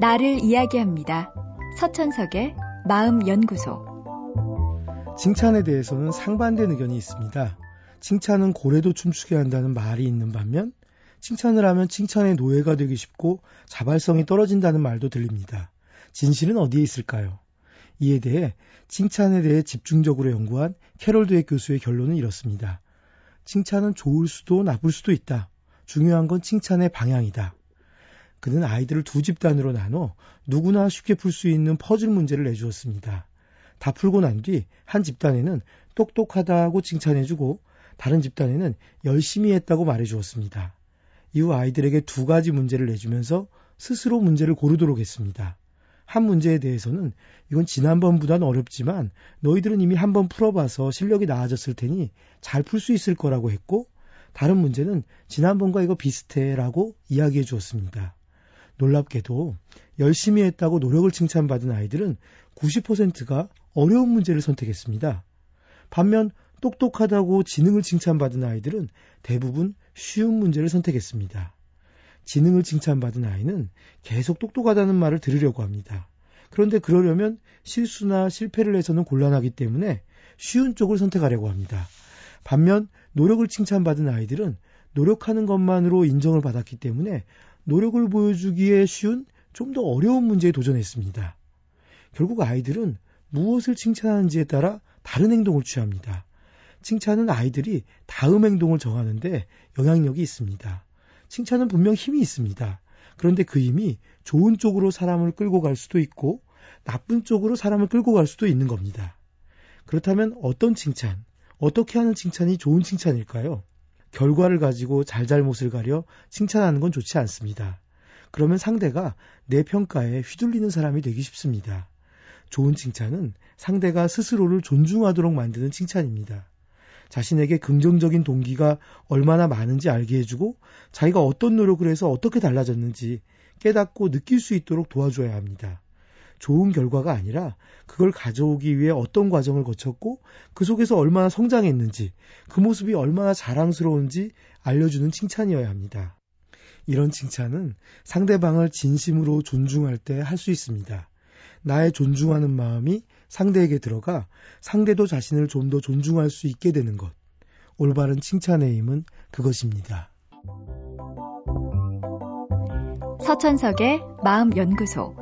나를 이야기합니다. 서천석의 마음연구소. 칭찬에 대해서는 상반된 의견이 있습니다. 칭찬은 고래도 춤추게 한다는 말이 있는 반면 칭찬을 하면 칭찬의 노예가 되기 쉽고 자발성이 떨어진다는 말도 들립니다. 진실은 어디에 있을까요? 이에 대해 칭찬에 대해 집중적으로 연구한 캐롤 드웨 교수의 결론은 이렇습니다. 칭찬은 좋을 수도 나쁠 수도 있다. 중요한 건 칭찬의 방향이다. 그는 아이들을 두 집단으로 나눠 누구나 쉽게 풀 수 있는 퍼즐 문제를 내주었습니다. 다 풀고 난 뒤 한 집단에는 똑똑하다고 칭찬해주고 다른 집단에는 열심히 했다고 말해주었습니다. 이후 아이들에게 두 가지 문제를 내주면서 스스로 문제를 고르도록 했습니다. 한 문제에 대해서는 이건 지난번보단 어렵지만 너희들은 이미 한번 풀어봐서 실력이 나아졌을 테니 잘 풀 수 있을 거라고 했고 다른 문제는 지난번과 이거 비슷해 라고 이야기해 주었습니다. 놀랍게도 열심히 했다고 노력을 칭찬받은 아이들은 90%가 어려운 문제를 선택했습니다. 반면 똑똑하다고 지능을 칭찬받은 아이들은 대부분 쉬운 문제를 선택했습니다. 지능을 칭찬받은 아이는 계속 똑똑하다는 말을 들으려고 합니다. 그런데 그러려면 실수나 실패를 해서는 곤란하기 때문에 쉬운 쪽을 선택하려고 합니다. 반면 노력을 칭찬받은 아이들은 노력하는 것만으로 인정을 받았기 때문에 노력을 보여주기에 쉬운 좀 더 어려운 문제에 도전했습니다. 결국 아이들은 무엇을 칭찬하는지에 따라 다른 행동을 취합니다. 칭찬은 아이들이 다음 행동을 정하는데 영향력이 있습니다. 칭찬은 분명 힘이 있습니다. 그런데 그 힘이 좋은 쪽으로 사람을 끌고 갈 수도 있고 나쁜 쪽으로 사람을 끌고 갈 수도 있는 겁니다. 그렇다면 어떤 칭찬, 어떻게 하는 칭찬이 좋은 칭찬일까요? 결과를 가지고 잘잘못을 가려 칭찬하는 건 좋지 않습니다. 그러면 상대가 내 평가에 휘둘리는 사람이 되기 쉽습니다. 좋은 칭찬은 상대가 스스로를 존중하도록 만드는 칭찬입니다. 자신에게 긍정적인 동기가 얼마나 많은지 알게 해주고 자기가 어떤 노력을 해서 어떻게 달라졌는지 깨닫고 느낄 수 있도록 도와줘야 합니다. 좋은 결과가 아니라 그걸 가져오기 위해 어떤 과정을 거쳤고 그 속에서 얼마나 성장했는지 그 모습이 얼마나 자랑스러운지 알려주는 칭찬이어야 합니다. 이런 칭찬은 상대방을 진심으로 존중할 때 할 수 있습니다. 나의 존중하는 마음이 상대에게 들어가 상대도 자신을 좀 더 존중할 수 있게 되는 것. 올바른 칭찬의 힘은 그것입니다. 서천석의 마음연구소.